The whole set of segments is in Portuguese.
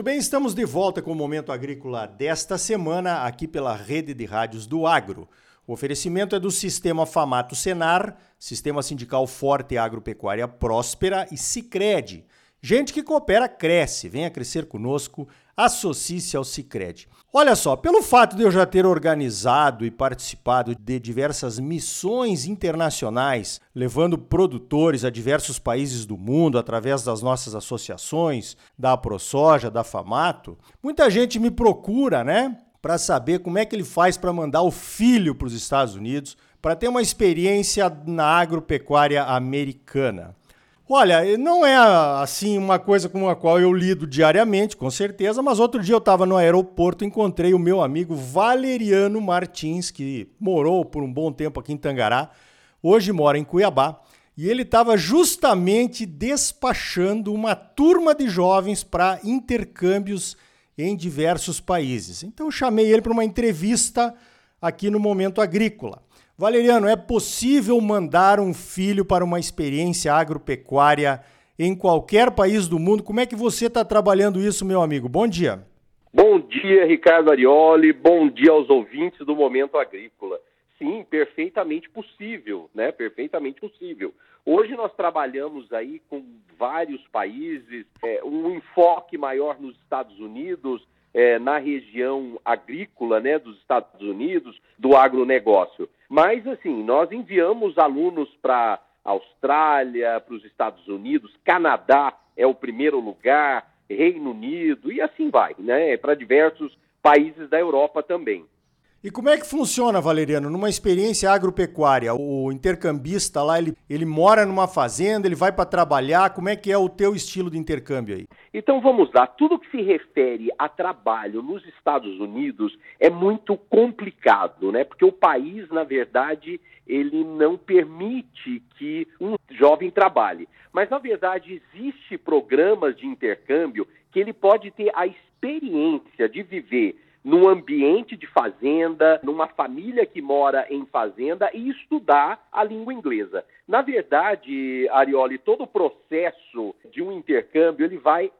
Muito bem, estamos de volta com o Momento Agrícola desta semana, aqui pela rede de rádios do Agro. O oferecimento é do Sistema Famato Senar, Sistema Sindical Forte Agropecuária Próspera e Cicred. Gente que coopera cresce. Venha crescer conosco, associe-se ao Cicred. Olha só, pelo fato de eu já ter organizado e participado de diversas missões internacionais, levando produtores a diversos países do mundo através das nossas associações, da ProSoja, da Famato, muita gente me procura, né, para saber como é que ele faz para mandar o filho para os Estados Unidos, para ter uma experiência na agropecuária americana. Olha, não é assim uma coisa com a qual eu lido diariamente, com certeza, mas outro dia eu estava no aeroporto encontrei o meu amigo Valeriano Martins, que morou por um bom tempo aqui em Tangará, hoje mora em Cuiabá, e ele estava justamente despachando uma turma de jovens para intercâmbios em diversos países. Então eu chamei ele para uma entrevista aqui no Momento Agrícola. Valeriano, é possível mandar um filho para uma experiência agropecuária em qualquer país do mundo? Como é que você está trabalhando isso, meu amigo? Bom dia. Bom dia, Ricardo Arioli. Bom dia aos ouvintes do Momento Agrícola. Sim, perfeitamente possível, né? Perfeitamente possível. Hoje nós trabalhamos aí com vários países, é, um enfoque maior nos Estados Unidos, é, na região agrícola né, dos Estados Unidos, do agronegócio. Mas, assim, nós enviamos alunos para Austrália, para os Estados Unidos, Canadá é o primeiro lugar, Reino Unido e assim vai, né? Para diversos países da Europa também. E como é que funciona, Valeriano? Numa experiência agropecuária, o intercambista lá, ele, ele mora numa fazenda, ele vai para trabalhar, como é que é o teu estilo de intercâmbio aí? Então vamos lá, tudo que se refere a trabalho nos Estados Unidos é muito complicado, né? Porque o país, na verdade, ele não permite que um jovem trabalhe. Mas, na verdade, existe programas de intercâmbio que ele pode ter a experiência de viver num ambiente de fazenda, numa família que mora em fazenda e estudar a língua inglesa. Na verdade, Arioli, todo o processo de um intercâmbio ele vai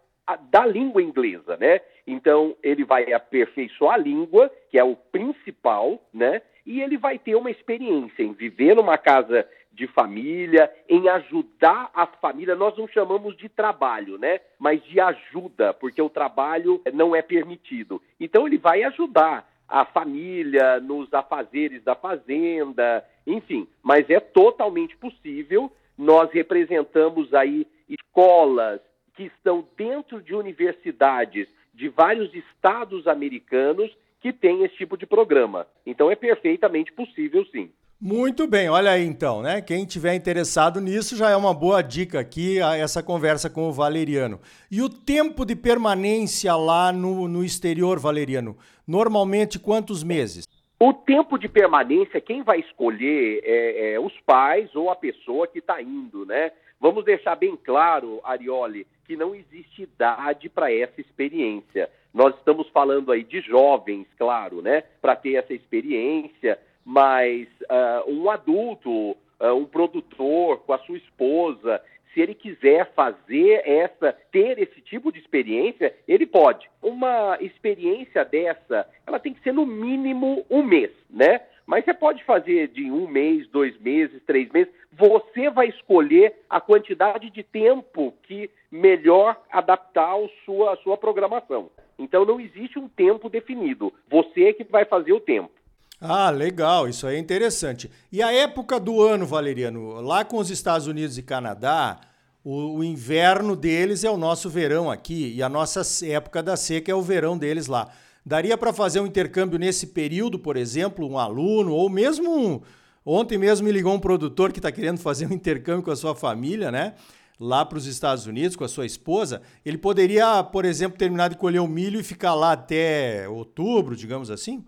da língua inglesa, né? Então ele vai aperfeiçoar a língua, que é o principal, né? E ele vai ter uma experiência em viver numa casa de família, em ajudar a família. Nós não chamamos de trabalho, né? Mas de ajuda, porque o trabalho não é permitido. Então ele vai ajudar a família nos afazeres da fazenda, enfim, mas é totalmente possível. Nós representamos aí escolas que estão dentro de universidades de vários estados americanos que têm esse tipo de programa. Então é perfeitamente possível, sim. Muito bem, olha aí então, né? Quem tiver interessado nisso já é uma boa dica aqui, essa conversa com o Valeriano. E o tempo de permanência lá no, no exterior, Valeriano, normalmente quantos meses? O tempo de permanência, quem vai escolher é, é os pais ou a pessoa que está indo, né? Vamos deixar bem claro, Arioli, que não existe idade para essa experiência. Nós estamos falando aí de jovens, claro, né? Para ter essa experiência mas uh, um adulto, uh, um produtor com a sua esposa, se ele quiser fazer essa, ter esse tipo de experiência, ele pode. Uma experiência dessa, ela tem que ser no mínimo um mês, né? Mas você pode fazer de um mês, dois meses, três meses. Você vai escolher a quantidade de tempo que melhor adaptar a sua, a sua programação. Então não existe um tempo definido. Você é que vai fazer o tempo. Ah, legal, isso aí é interessante. E a época do ano, Valeriano, lá com os Estados Unidos e Canadá, o, o, inverno deles é o nosso verão aqui e a nossa época da seca é o verão deles lá. Daria para fazer um intercâmbio nesse período, por exemplo, um aluno ou mesmo um, ontem mesmo me ligou um produtor que está querendo fazer um intercâmbio com a sua família, né? Lá para os Estados Unidos com a sua esposa, ele poderia, por exemplo, terminar de colher o milho e ficar lá até outubro, digamos assim?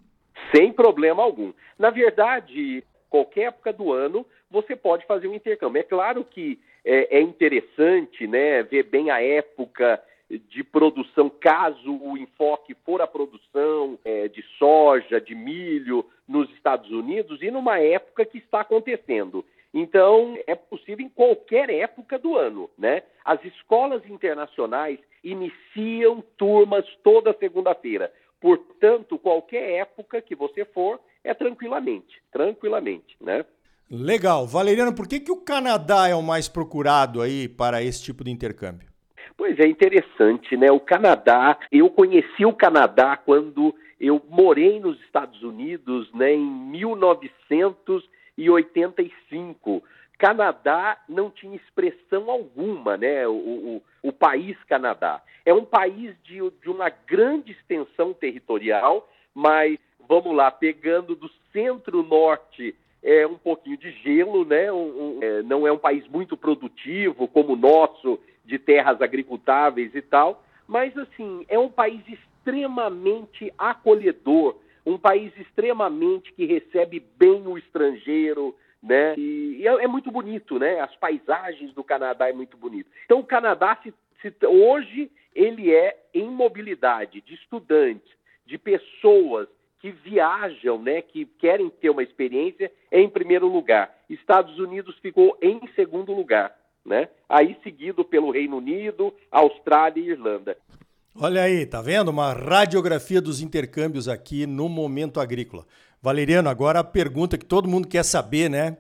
Sem problema algum. Na verdade, qualquer época do ano você pode fazer um intercâmbio. É claro que é, é interessante né, ver bem a época de produção, caso o enfoque for a produção é, de soja, de milho nos Estados Unidos e numa época que está acontecendo. Então, é possível em qualquer época do ano, né? As escolas internacionais, iniciam turmas toda segunda-feira. Portanto, qualquer época que você for, é tranquilamente, tranquilamente, né? Legal. Valeriano, por que, que o Canadá é o mais procurado aí para esse tipo de intercâmbio? Pois é, interessante, né? O Canadá, eu conheci o Canadá quando eu morei nos Estados Unidos, né, em 1985. Canadá não tinha expressão alguma, né? O, o, o país Canadá. É um país de, de uma grande extensão territorial, mas vamos lá, pegando do centro-norte é um pouquinho de gelo, né? Um, um, é, não é um país muito produtivo como o nosso, de terras agricultáveis e tal, mas assim, é um país extremamente acolhedor, um país extremamente que recebe bem o estrangeiro, né? E, e é, é, muito bonito, né? As paisagens do Canadá é muito bonito. Então o Canadá se, se, hoje ele é em mobilidade de estudantes, de pessoas que viajam, né, que querem ter uma experiência, é em primeiro lugar. Estados Unidos ficou em segundo lugar, né? Aí seguido pelo Reino Unido, Austrália e Irlanda. Olha aí, tá vendo? Uma radiografia dos intercâmbios aqui no Momento Agrícola. Valeriano, agora a pergunta que todo mundo quer saber, né?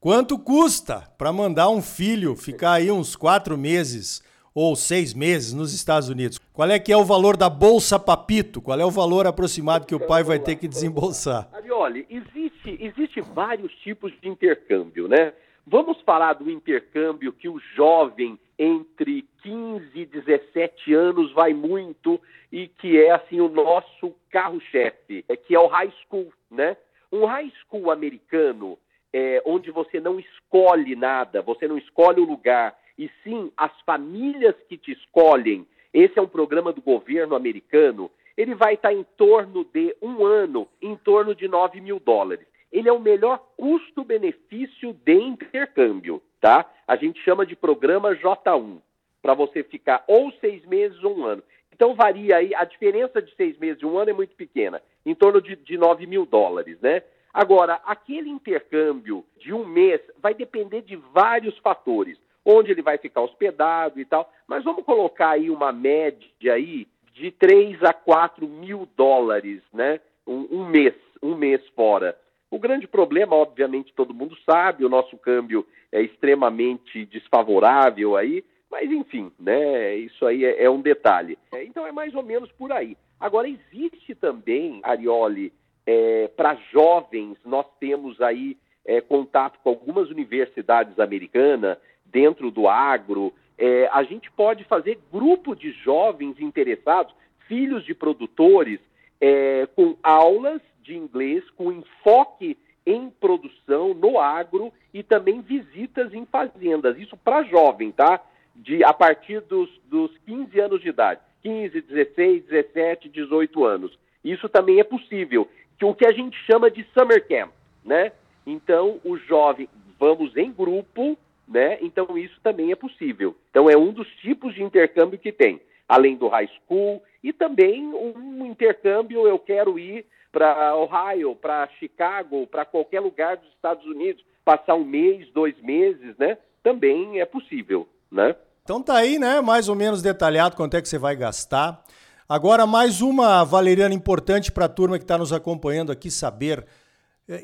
Quanto custa para mandar um filho ficar aí uns quatro meses ou seis meses nos Estados Unidos? Qual é que é o valor da Bolsa Papito? Qual é o valor aproximado que o pai vai ter que desembolsar? Olha, existe, existe vários tipos de intercâmbio, né? Vamos falar do intercâmbio que o jovem entre 15 e 17 anos vai muito e que é assim o nosso carro-chefe, é que é o high school, né? Um high school americano é, onde você não escolhe nada, você não escolhe o lugar, e sim as famílias que te escolhem. Esse é um programa do governo americano. Ele vai estar em torno de um ano, em torno de 9 mil dólares. Ele é o melhor custo-benefício de intercâmbio, tá? A gente chama de programa J1, para você ficar ou seis meses ou um ano. Então varia aí, a diferença de seis meses e um ano é muito pequena, em torno de, de 9 mil dólares, né? Agora, aquele intercâmbio de um mês vai depender de vários fatores onde ele vai ficar hospedado e tal. Mas vamos colocar aí uma média aí de 3 a 4 mil dólares, né? Um, um, mês, um mês fora. O grande problema, obviamente, todo mundo sabe, o nosso câmbio é extremamente desfavorável aí, mas enfim, né? Isso aí é, é um detalhe. É, então é mais ou menos por aí. Agora existe também, Arioli, é, para jovens, nós temos aí é, contato com algumas universidades americanas dentro do agro. É, a gente pode fazer grupo de jovens interessados, filhos de produtores, é, com aulas de inglês, com enfoque em produção no agro e também visitas em fazendas. Isso para jovem, tá? De, a partir dos, dos 15 anos de idade. 15, 16, 17, 18 anos. Isso também é possível. Que o que a gente chama de summer camp, né? Então, o jovem, vamos em grupo, né? Então isso também é possível. Então é um dos tipos de intercâmbio que tem, além do high school e também um intercâmbio eu quero ir para Ohio, para Chicago, para qualquer lugar dos Estados Unidos, passar um mês, dois meses, né? Também é possível, né? Então tá aí, né? Mais ou menos detalhado quanto é que você vai gastar. Agora mais uma valeriana importante para a turma que está nos acompanhando aqui saber.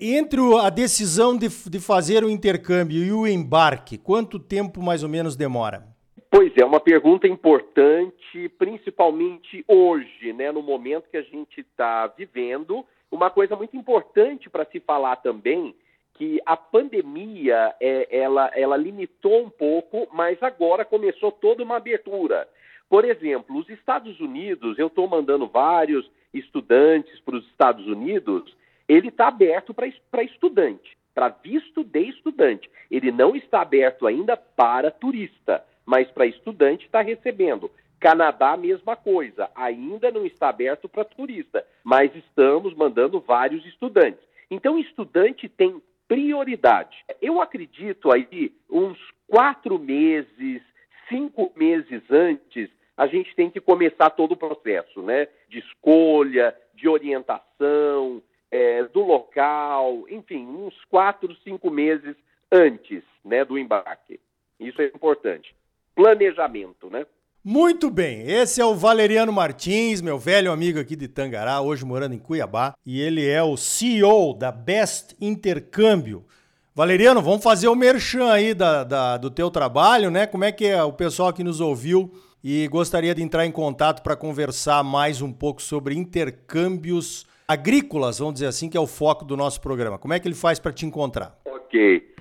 Entre a decisão de, de fazer o intercâmbio e o embarque, quanto tempo mais ou menos demora? Pois é, uma pergunta importante, principalmente hoje, né, no momento que a gente está vivendo. Uma coisa muito importante para se falar também que a pandemia é, ela, ela limitou um pouco, mas agora começou toda uma abertura. Por exemplo, os Estados Unidos, eu estou mandando vários estudantes para os Estados Unidos ele está aberto para estudante, para visto de estudante. Ele não está aberto ainda para turista, mas para estudante está recebendo. Canadá, mesma coisa, ainda não está aberto para turista, mas estamos mandando vários estudantes. Então, estudante tem prioridade. Eu acredito aí, uns quatro meses, cinco meses antes, a gente tem que começar todo o processo, né? De escolha, de orientação, é, do local, enfim, uns quatro, cinco meses antes né, do embarque. Isso é importante. Planejamento, né? Muito bem, esse é o Valeriano Martins, meu velho amigo aqui de Tangará, hoje morando em Cuiabá, e ele é o CEO da Best Intercâmbio. Valeriano, vamos fazer o merchan aí da, da, do teu trabalho, né? Como é que é o pessoal que nos ouviu e gostaria de entrar em contato para conversar mais um pouco sobre intercâmbios agrícolas, vamos dizer assim, que é o foco do nosso programa. Como é que ele faz para te encontrar? Ok.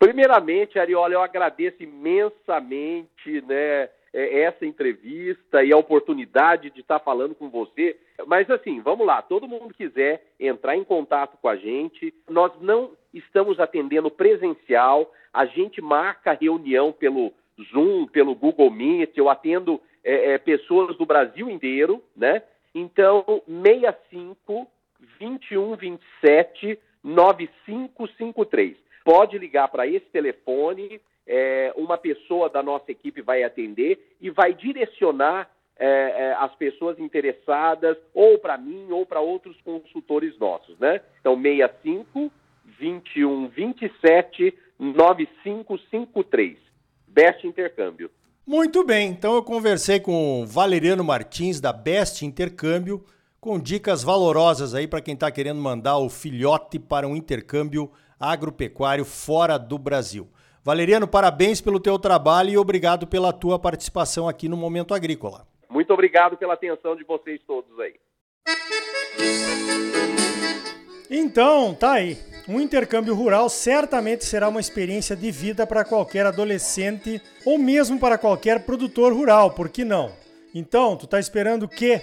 Primeiramente, Ariola, eu agradeço imensamente, né? É, essa entrevista e a oportunidade de estar falando com você. Mas assim, vamos lá, todo mundo quiser entrar em contato com a gente, nós não estamos atendendo presencial, a gente marca reunião pelo Zoom, pelo Google Meet, eu atendo é, é, pessoas do Brasil inteiro, né? Então, 65 21 27 9553. Pode ligar para esse telefone, é, uma pessoa da nossa equipe vai atender e vai direcionar é, é, as pessoas interessadas ou para mim ou para outros consultores nossos, né? Então, 65 21 27 9553. Best Intercâmbio. Muito bem, então eu conversei com o Valeriano Martins da Best Intercâmbio com dicas valorosas aí para quem está querendo mandar o filhote para um intercâmbio agropecuário fora do Brasil. Valeriano, parabéns pelo teu trabalho e obrigado pela tua participação aqui no Momento Agrícola. Muito obrigado pela atenção de vocês todos aí. Então, tá aí. Um intercâmbio rural certamente será uma experiência de vida para qualquer adolescente ou mesmo para qualquer produtor rural, por que não? Então, tu tá esperando o quê?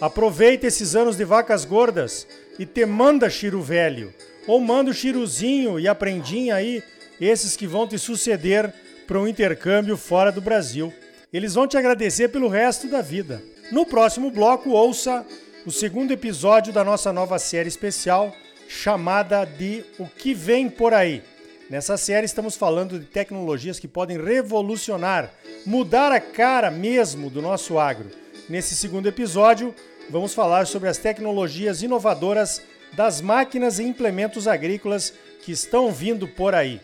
Aproveita esses anos de vacas gordas e te manda Chiro velho. Ou manda o Chiruzinho e aprendinha aí esses que vão te suceder para um intercâmbio fora do Brasil. Eles vão te agradecer pelo resto da vida. No próximo bloco, ouça o segundo episódio da nossa nova série especial chamada de O que vem por aí. Nessa série estamos falando de tecnologias que podem revolucionar, mudar a cara mesmo do nosso agro. Nesse segundo episódio, vamos falar sobre as tecnologias inovadoras das máquinas e implementos agrícolas que estão vindo por aí.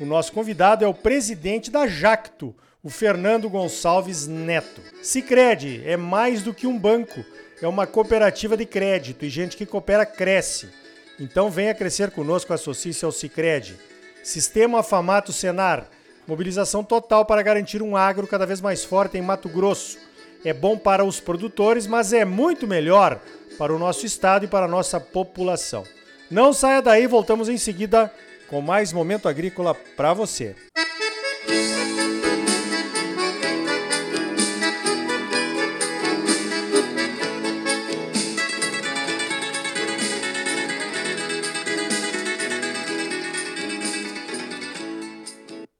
O nosso convidado é o presidente da Jacto, o Fernando Gonçalves Neto. Sicredi é mais do que um banco, é uma cooperativa de crédito e gente que coopera cresce. Então venha crescer conosco, associe-se ao Sicredi. Sistema Afamato Senar, mobilização total para garantir um agro cada vez mais forte em Mato Grosso. É bom para os produtores, mas é muito melhor para o nosso estado e para a nossa população. Não saia daí, voltamos em seguida com mais momento agrícola para você.